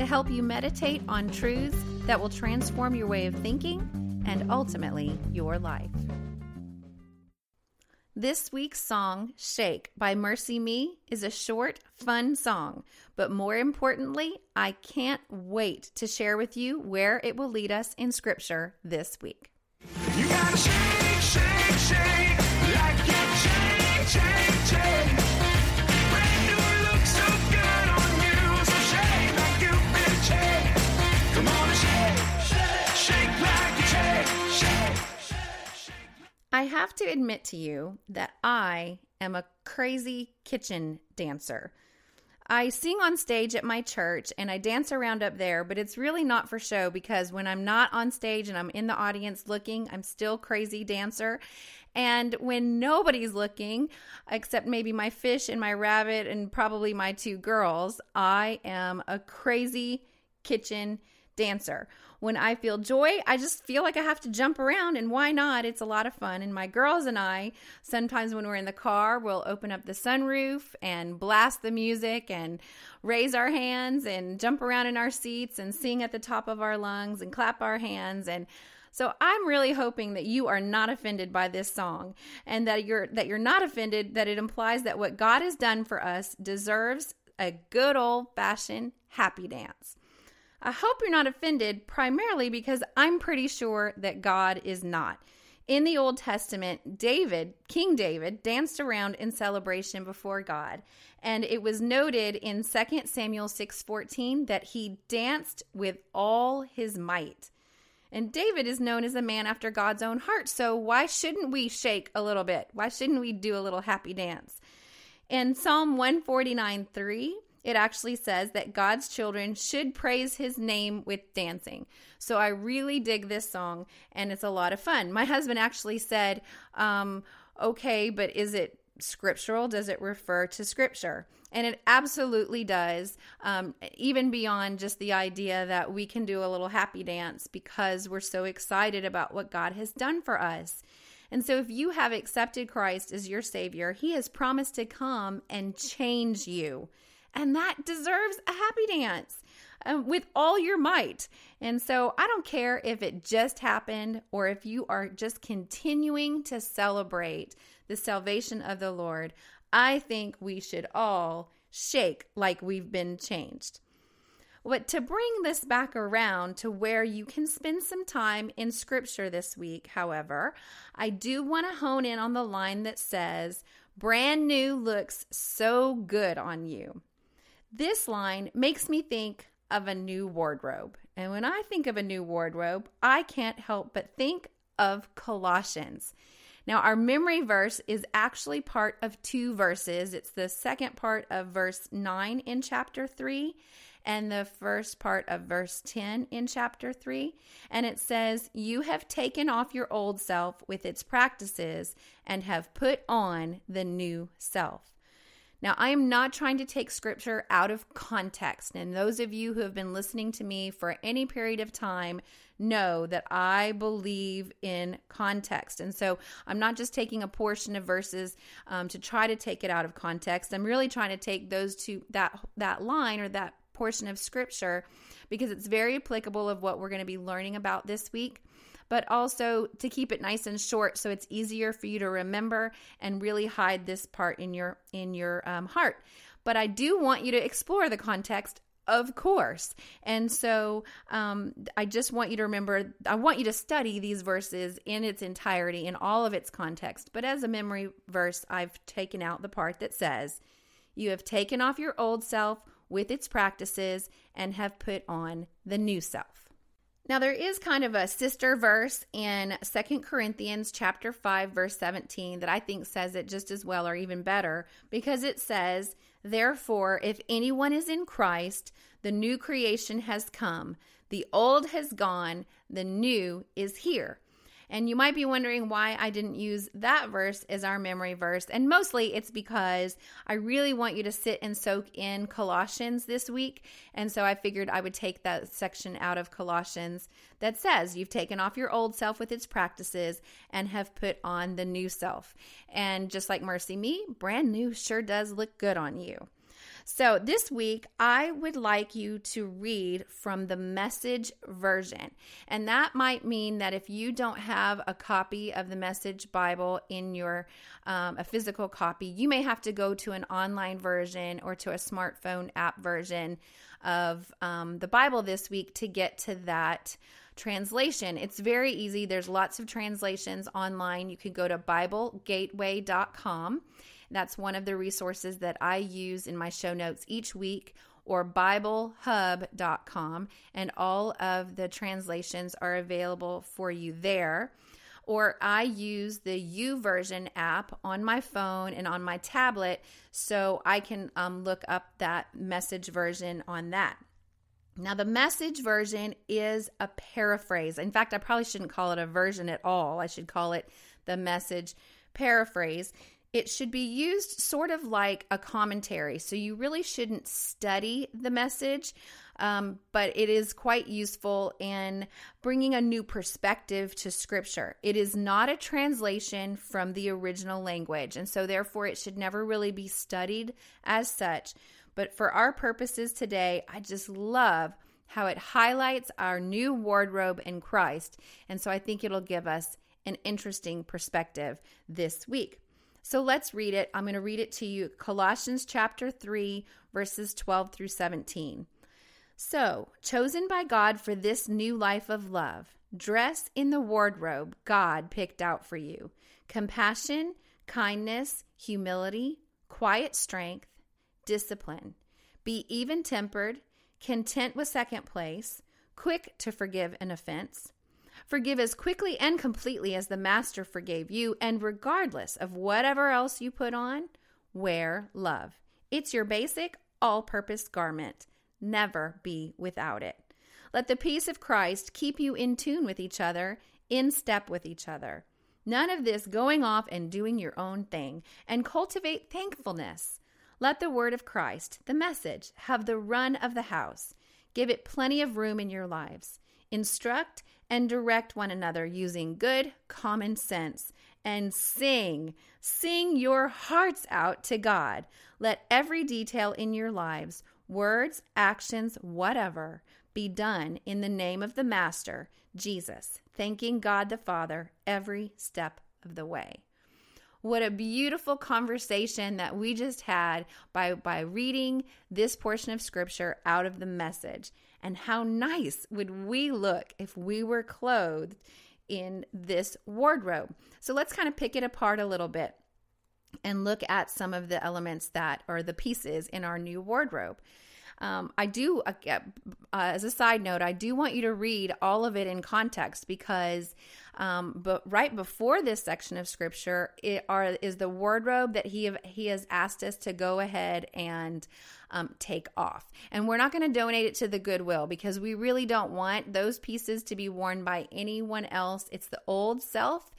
to help you meditate on truths that will transform your way of thinking and ultimately your life. This week's song, Shake by Mercy Me, is a short, fun song, but more importantly, I can't wait to share with you where it will lead us in Scripture this week. You gotta shake, shake, shake, like you shake, shake, shake. I have to admit to you that I am a crazy kitchen dancer. I sing on stage at my church and I dance around up there, but it's really not for show because when I'm not on stage and I'm in the audience looking, I'm still crazy dancer. And when nobody's looking, except maybe my fish and my rabbit and probably my two girls, I am a crazy kitchen dancer. When I feel joy, I just feel like I have to jump around, and why not? It's a lot of fun. And my girls and I, sometimes when we're in the car, we'll open up the sunroof and blast the music and raise our hands and jump around in our seats and sing at the top of our lungs and clap our hands and so I'm really hoping that you are not offended by this song and that you're that you're not offended that it implies that what God has done for us deserves a good old-fashioned happy dance. I hope you're not offended, primarily because I'm pretty sure that God is not. In the Old Testament, David, King David, danced around in celebration before God, and it was noted in 2 Samuel 6:14 that he danced with all his might. And David is known as a man after God's own heart, so why shouldn't we shake a little bit? Why shouldn't we do a little happy dance? In Psalm 149 3, it actually says that God's children should praise his name with dancing. So I really dig this song and it's a lot of fun. My husband actually said, um, okay, but is it scriptural? Does it refer to scripture? And it absolutely does, um, even beyond just the idea that we can do a little happy dance because we're so excited about what God has done for us. And so, if you have accepted Christ as your Savior, He has promised to come and change you and that deserves a happy dance um, with all your might. And so I don't care if it just happened or if you are just continuing to celebrate the salvation of the Lord. I think we should all shake like we've been changed. But to bring this back around to where you can spend some time in scripture this week, however, I do want to hone in on the line that says, brand new looks so good on you. This line makes me think of a new wardrobe. And when I think of a new wardrobe, I can't help but think of Colossians. Now, our memory verse is actually part of two verses. It's the second part of verse 9 in chapter 3 and the first part of verse 10 in chapter 3. And it says, You have taken off your old self with its practices and have put on the new self. Now, I am not trying to take scripture out of context. And those of you who have been listening to me for any period of time know that I believe in context. And so I'm not just taking a portion of verses um, to try to take it out of context. I'm really trying to take those two, that, that line or that portion of scripture because it's very applicable of what we're going to be learning about this week but also to keep it nice and short so it's easier for you to remember and really hide this part in your in your um, heart. But I do want you to explore the context of course. And so um, I just want you to remember, I want you to study these verses in its entirety, in all of its context. But as a memory verse, I've taken out the part that says, You have taken off your old self with its practices and have put on the new self. Now there is kind of a sister verse in Second Corinthians chapter 5 verse 17 that I think says it just as well or even better because it says, "Therefore if anyone is in Christ, the new creation has come. The old has gone, the new is here." And you might be wondering why I didn't use that verse as our memory verse. And mostly it's because I really want you to sit and soak in Colossians this week. And so I figured I would take that section out of Colossians that says, You've taken off your old self with its practices and have put on the new self. And just like Mercy Me, brand new sure does look good on you. So, this week, I would like you to read from the message version. And that might mean that if you don't have a copy of the message Bible in your um, a physical copy, you may have to go to an online version or to a smartphone app version of um, the Bible this week to get to that translation. It's very easy. There's lots of translations online. You can go to BibleGateway.com that's one of the resources that I use in my show notes each week or BibleHub.com, and all of the translations are available for you there. Or I use the YouVersion app on my phone and on my tablet so I can um, look up that message version on that. Now, the message version is a paraphrase. In fact, I probably shouldn't call it a version at all. I should call it the message paraphrase it should be used sort of like a commentary. So you really shouldn't study the message, um, but it is quite useful in bringing a new perspective to scripture. It is not a translation from the original language, and so therefore it should never really be studied as such. But for our purposes today, I just love how it highlights our new wardrobe in Christ. And so I think it'll give us an interesting perspective this week. So let's read it. I'm going to read it to you Colossians chapter 3, verses 12 through 17. So, chosen by God for this new life of love, dress in the wardrobe God picked out for you compassion, kindness, humility, quiet strength, discipline. Be even tempered, content with second place, quick to forgive an offense Forgive as quickly and completely as the Master forgave you, and regardless of whatever else you put on, wear love. It's your basic, all purpose garment. Never be without it. Let the peace of Christ keep you in tune with each other, in step with each other. None of this going off and doing your own thing, and cultivate thankfulness. Let the word of Christ, the message, have the run of the house. Give it plenty of room in your lives. Instruct and direct one another using good common sense and sing. Sing your hearts out to God. Let every detail in your lives, words, actions, whatever, be done in the name of the Master, Jesus, thanking God the Father every step of the way. What a beautiful conversation that we just had by, by reading this portion of scripture out of the message. And how nice would we look if we were clothed in this wardrobe? So let's kind of pick it apart a little bit and look at some of the elements that are the pieces in our new wardrobe. Um, I do, uh, uh, as a side note, I do want you to read all of it in context because, um, but right before this section of scripture, it are is the wardrobe that he have, he has asked us to go ahead and um, take off, and we're not going to donate it to the Goodwill because we really don't want those pieces to be worn by anyone else. It's the old self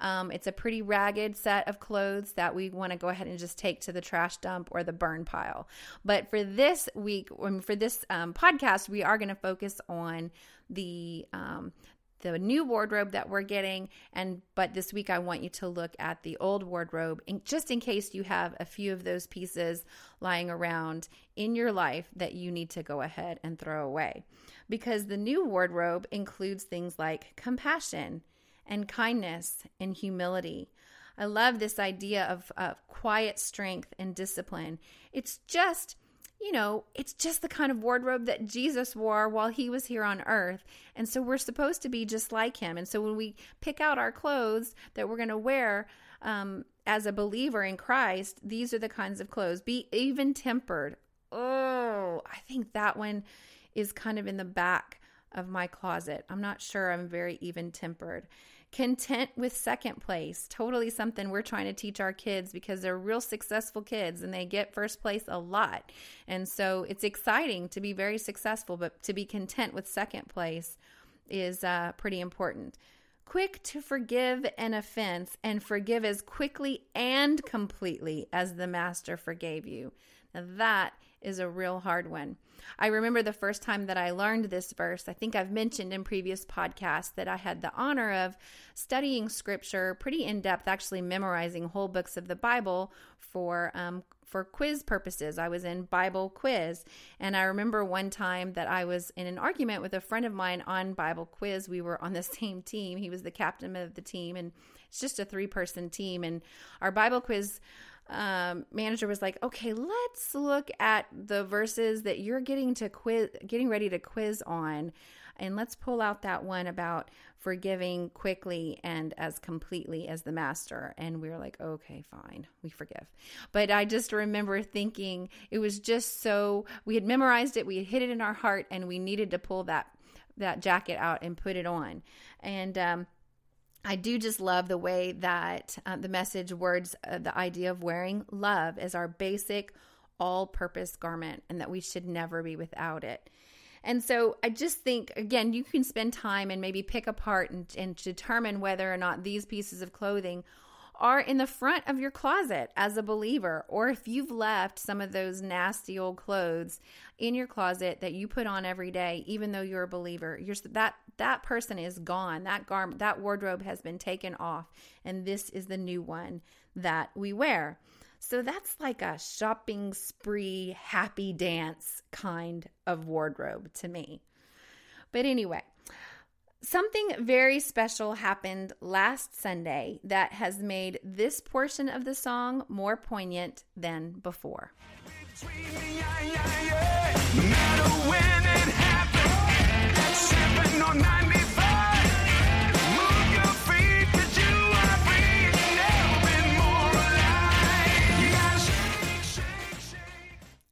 um, it's a pretty ragged set of clothes that we want to go ahead and just take to the trash dump or the burn pile. But for this week, for this um, podcast, we are going to focus on the um, the new wardrobe that we're getting and but this week I want you to look at the old wardrobe and just in case you have a few of those pieces lying around in your life that you need to go ahead and throw away because the new wardrobe includes things like compassion and kindness and humility. I love this idea of, of quiet strength and discipline. It's just you know, it's just the kind of wardrobe that Jesus wore while he was here on earth. And so we're supposed to be just like him. And so when we pick out our clothes that we're going to wear um, as a believer in Christ, these are the kinds of clothes. Be even tempered. Oh, I think that one is kind of in the back of my closet. I'm not sure I'm very even tempered. Content with second place. Totally something we're trying to teach our kids because they're real successful kids and they get first place a lot. And so it's exciting to be very successful, but to be content with second place is uh, pretty important. Quick to forgive an offense and forgive as quickly and completely as the master forgave you. Now, that is a real hard one. I remember the first time that I learned this verse. I think I've mentioned in previous podcasts that I had the honor of studying scripture pretty in depth, actually memorizing whole books of the Bible for um, for quiz purposes. I was in Bible quiz, and I remember one time that I was in an argument with a friend of mine on Bible quiz. We were on the same team. He was the captain of the team, and it's just a three person team. And our Bible quiz um, manager was like, "Okay, let's look at the verses that you're getting to quiz, getting ready to quiz on, and let's pull out that one about forgiving quickly and as completely as the master." And we were like, "Okay, fine, we forgive." But I just remember thinking it was just so we had memorized it, we had hit it in our heart, and we needed to pull that that jacket out and put it on, and um, I do just love the way that uh, the message words uh, the idea of wearing love as our basic all purpose garment and that we should never be without it. And so I just think, again, you can spend time and maybe pick apart and, and determine whether or not these pieces of clothing are in the front of your closet as a believer, or if you've left some of those nasty old clothes in your closet that you put on every day, even though you're a believer, you're, that that person is gone. That garment, that wardrobe has been taken off, and this is the new one that we wear. So that's like a shopping spree, happy dance kind of wardrobe to me. But anyway, Something very special happened last Sunday that has made this portion of the song more poignant than before.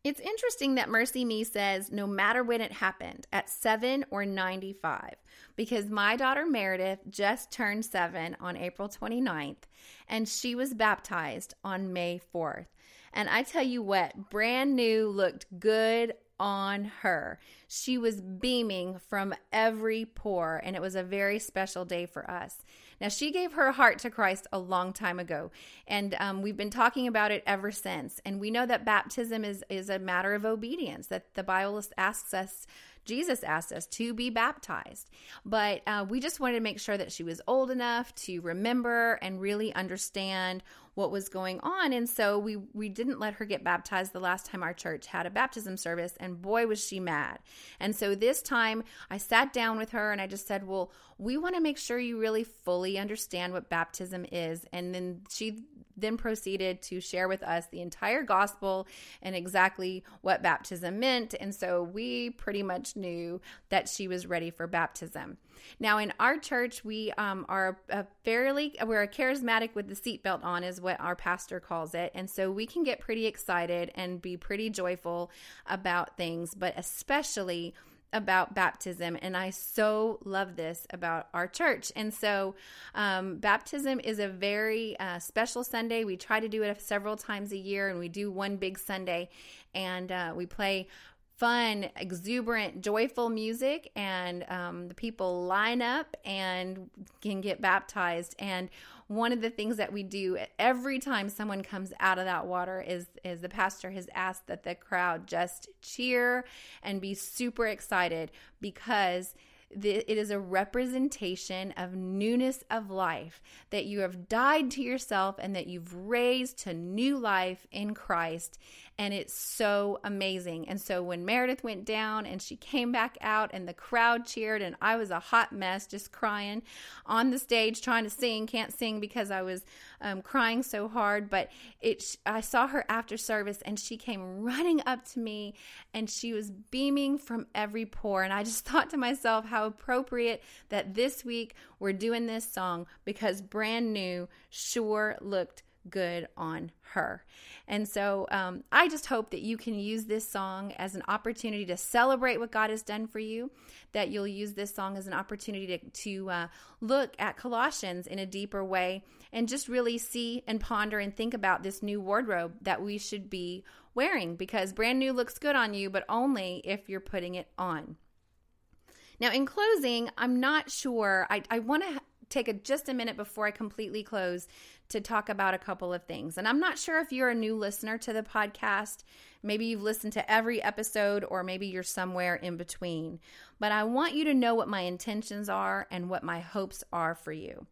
It's interesting that Mercy Me says no matter when it happened, at 7 or 95, because my daughter Meredith just turned 7 on April 29th, and she was baptized on May 4th. And I tell you what, brand new looked good on her. She was beaming from every pore, and it was a very special day for us. Now, she gave her heart to Christ a long time ago, and um, we've been talking about it ever since. And we know that baptism is, is a matter of obedience, that the Bible asks us Jesus asked us to be baptized. But uh, we just wanted to make sure that she was old enough to remember and really understand what was going on. And so we we didn't let her get baptized the last time our church had a baptism service and boy was she mad. And so this time I sat down with her and I just said, "Well, we want to make sure you really fully understand what baptism is." And then she then proceeded to share with us the entire gospel and exactly what baptism meant. And so we pretty much knew that she was ready for baptism. Now, in our church, we um, are a fairly, we're a charismatic with the seatbelt on, is what our pastor calls it. And so we can get pretty excited and be pretty joyful about things, but especially about baptism, and I so love this about our church. And so, um, baptism is a very uh, special Sunday. We try to do it several times a year, and we do one big Sunday, and uh, we play fun, exuberant, joyful music, and um, the people line up and can get baptized. And one of the things that we do every time someone comes out of that water is is the pastor has asked that the crowd just cheer and be super excited because it is a representation of newness of life, that you have died to yourself and that you've raised to new life in Christ. And it's so amazing. And so when Meredith went down and she came back out and the crowd cheered and I was a hot mess just crying on the stage trying to sing, can't sing because I was um, crying so hard, but it I saw her after service and she came running up to me and she was beaming from every pore and I just thought to myself how appropriate that this week we're doing this song because brand new sure looked good on her. And so um, I just hope that you can use this song as an opportunity to celebrate what God has done for you, that you'll use this song as an opportunity to, to uh, look at Colossians in a deeper way and just really see and ponder and think about this new wardrobe that we should be wearing because brand new looks good on you, but only if you're putting it on. Now, in closing, I'm not sure. I, I want to take a, just a minute before I completely close to talk about a couple of things. And I'm not sure if you're a new listener to the podcast. Maybe you've listened to every episode, or maybe you're somewhere in between. But I want you to know what my intentions are and what my hopes are for you.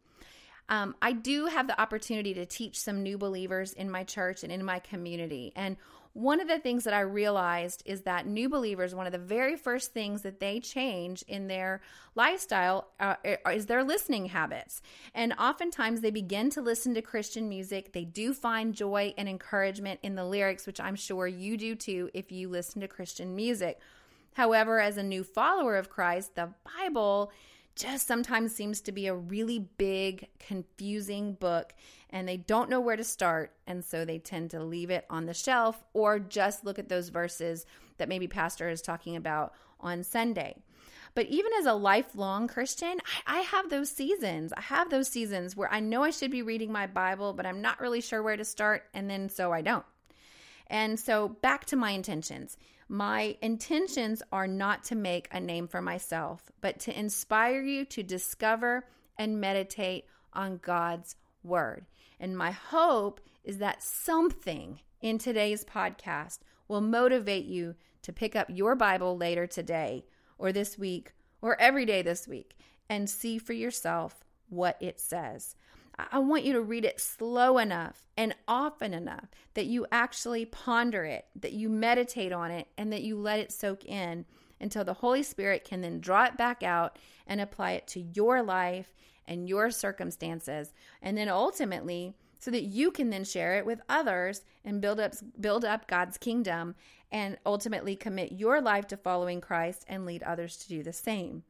Um, I do have the opportunity to teach some new believers in my church and in my community. And one of the things that I realized is that new believers, one of the very first things that they change in their lifestyle uh, is their listening habits. And oftentimes they begin to listen to Christian music. They do find joy and encouragement in the lyrics, which I'm sure you do too if you listen to Christian music. However, as a new follower of Christ, the Bible just sometimes seems to be a really big, confusing book, and they don't know where to start. And so they tend to leave it on the shelf or just look at those verses that maybe Pastor is talking about on Sunday. But even as a lifelong Christian, I, I, have those seasons. I have those seasons where I know I should be reading my Bible, but I'm not really sure where to start. And then so I don't. And so back to my intentions. My intentions are not to make a name for myself, but to inspire you to discover and meditate on God's Word. And my hope is that something in today's podcast will motivate you to pick up your Bible later today, or this week, or every day this week, and see for yourself what it says. I want you to read it slow enough and often enough that you actually ponder it, that you meditate on it, and that you let it soak in until the Holy Spirit can then draw it back out and apply it to your life and your circumstances. And then ultimately, so that you can then share it with others and build up build up God's kingdom and ultimately commit your life to following Christ and lead others to do the same.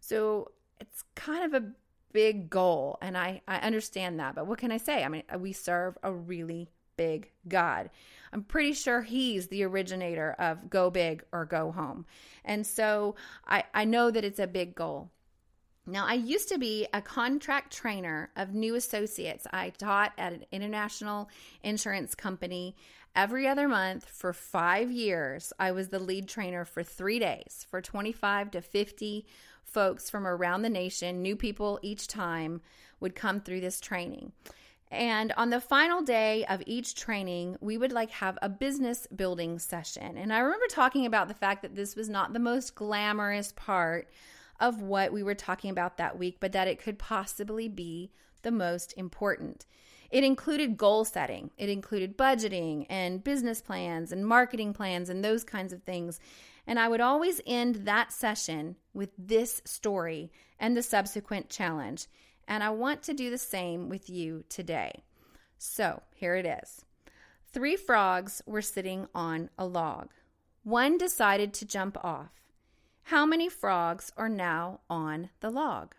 So it's kind of a big goal. And I, I understand that. But what can I say? I mean, we serve a really big God. I'm pretty sure he's the originator of go big or go home. And so I, I know that it's a big goal. Now, I used to be a contract trainer of new associates. I taught at an international insurance company every other month for five years. I was the lead trainer for three days for 25 to 50 folks from around the nation, new people each time, would come through this training. And on the final day of each training, we would like have a business building session. And I remember talking about the fact that this was not the most glamorous part of what we were talking about that week, but that it could possibly be the most important. It included goal setting, it included budgeting and business plans and marketing plans and those kinds of things. And I would always end that session with this story and the subsequent challenge. And I want to do the same with you today. So here it is Three frogs were sitting on a log. One decided to jump off. How many frogs are now on the log?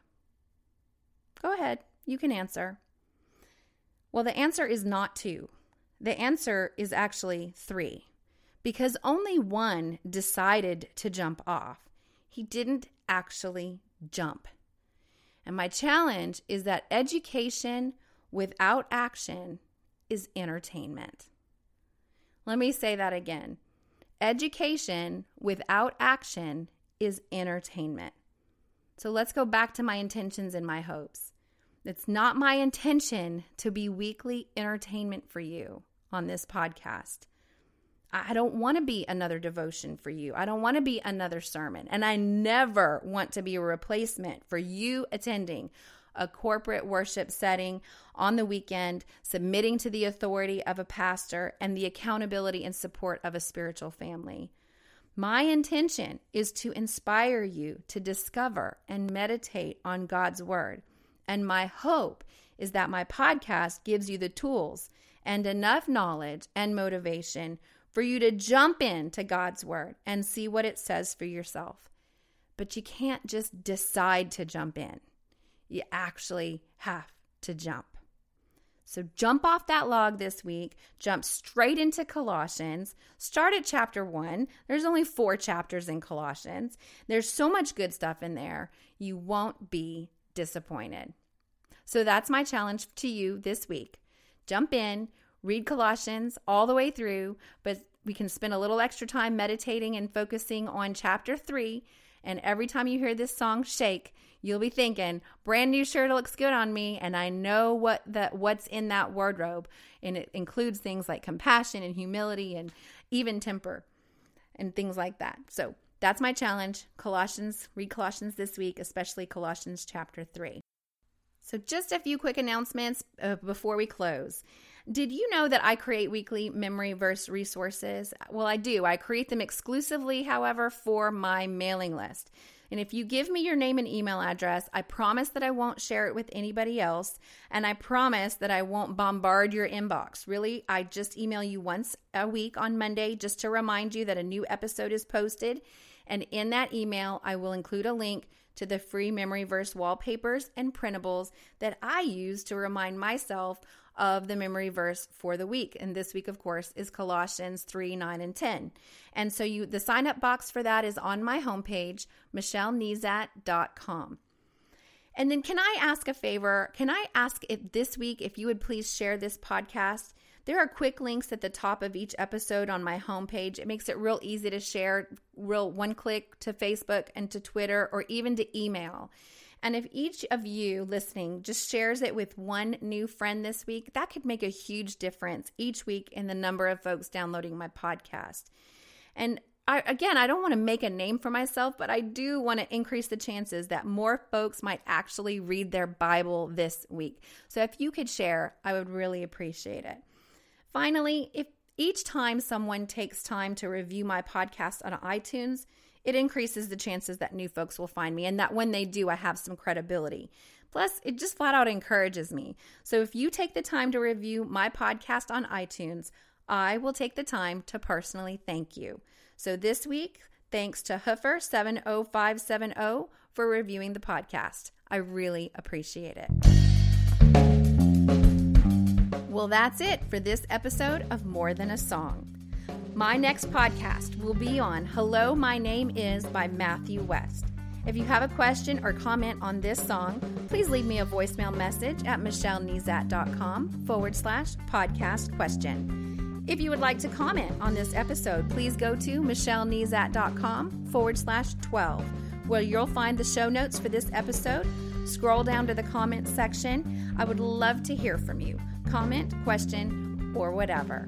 Go ahead, you can answer. Well, the answer is not two. The answer is actually three because only one decided to jump off. He didn't actually jump. And my challenge is that education without action is entertainment. Let me say that again. Education without action is entertainment. So let's go back to my intentions and my hopes. It's not my intention to be weekly entertainment for you on this podcast. I don't want to be another devotion for you. I don't want to be another sermon. And I never want to be a replacement for you attending a corporate worship setting on the weekend, submitting to the authority of a pastor and the accountability and support of a spiritual family. My intention is to inspire you to discover and meditate on God's Word. And my hope is that my podcast gives you the tools and enough knowledge and motivation for you to jump into God's Word and see what it says for yourself. But you can't just decide to jump in, you actually have to jump. So jump off that log this week, jump straight into Colossians, start at chapter one. There's only four chapters in Colossians. There's so much good stuff in there. You won't be disappointed. So that's my challenge to you this week. Jump in, read Colossians all the way through, but we can spend a little extra time meditating and focusing on chapter three. And every time you hear this song shake, you'll be thinking, brand new shirt looks good on me, and I know what that what's in that wardrobe. And it includes things like compassion and humility and even temper and things like that. So that's my challenge. Colossians, read Colossians this week, especially Colossians chapter 3. So, just a few quick announcements uh, before we close. Did you know that I create weekly memory verse resources? Well, I do. I create them exclusively, however, for my mailing list. And if you give me your name and email address, I promise that I won't share it with anybody else. And I promise that I won't bombard your inbox. Really, I just email you once a week on Monday just to remind you that a new episode is posted. And in that email, I will include a link to the free memory verse wallpapers and printables that I use to remind myself of the memory verse for the week. And this week, of course, is Colossians 3 9 and 10. And so you the sign up box for that is on my homepage, michellenezat.com. And then can I ask a favor? Can I ask if this week if you would please share this podcast? There are quick links at the top of each episode on my homepage. It makes it real easy to share, real one click to Facebook and to Twitter or even to email. And if each of you listening just shares it with one new friend this week, that could make a huge difference each week in the number of folks downloading my podcast. And I, again, I don't want to make a name for myself, but I do want to increase the chances that more folks might actually read their Bible this week. So if you could share, I would really appreciate it. Finally, if each time someone takes time to review my podcast on iTunes, it increases the chances that new folks will find me and that when they do, I have some credibility. Plus, it just flat out encourages me. So if you take the time to review my podcast on iTunes, I will take the time to personally thank you. So this week, thanks to Hoofer70570 for reviewing the podcast. I really appreciate it. Well, that's it for this episode of More Than a Song. My next podcast will be on Hello, My Name Is by Matthew West. If you have a question or comment on this song, please leave me a voicemail message at michellenezat.com forward slash podcast question. If you would like to comment on this episode, please go to michellenezat.com forward slash 12, where you'll find the show notes for this episode. Scroll down to the comments section. I would love to hear from you. Comment, question, or whatever.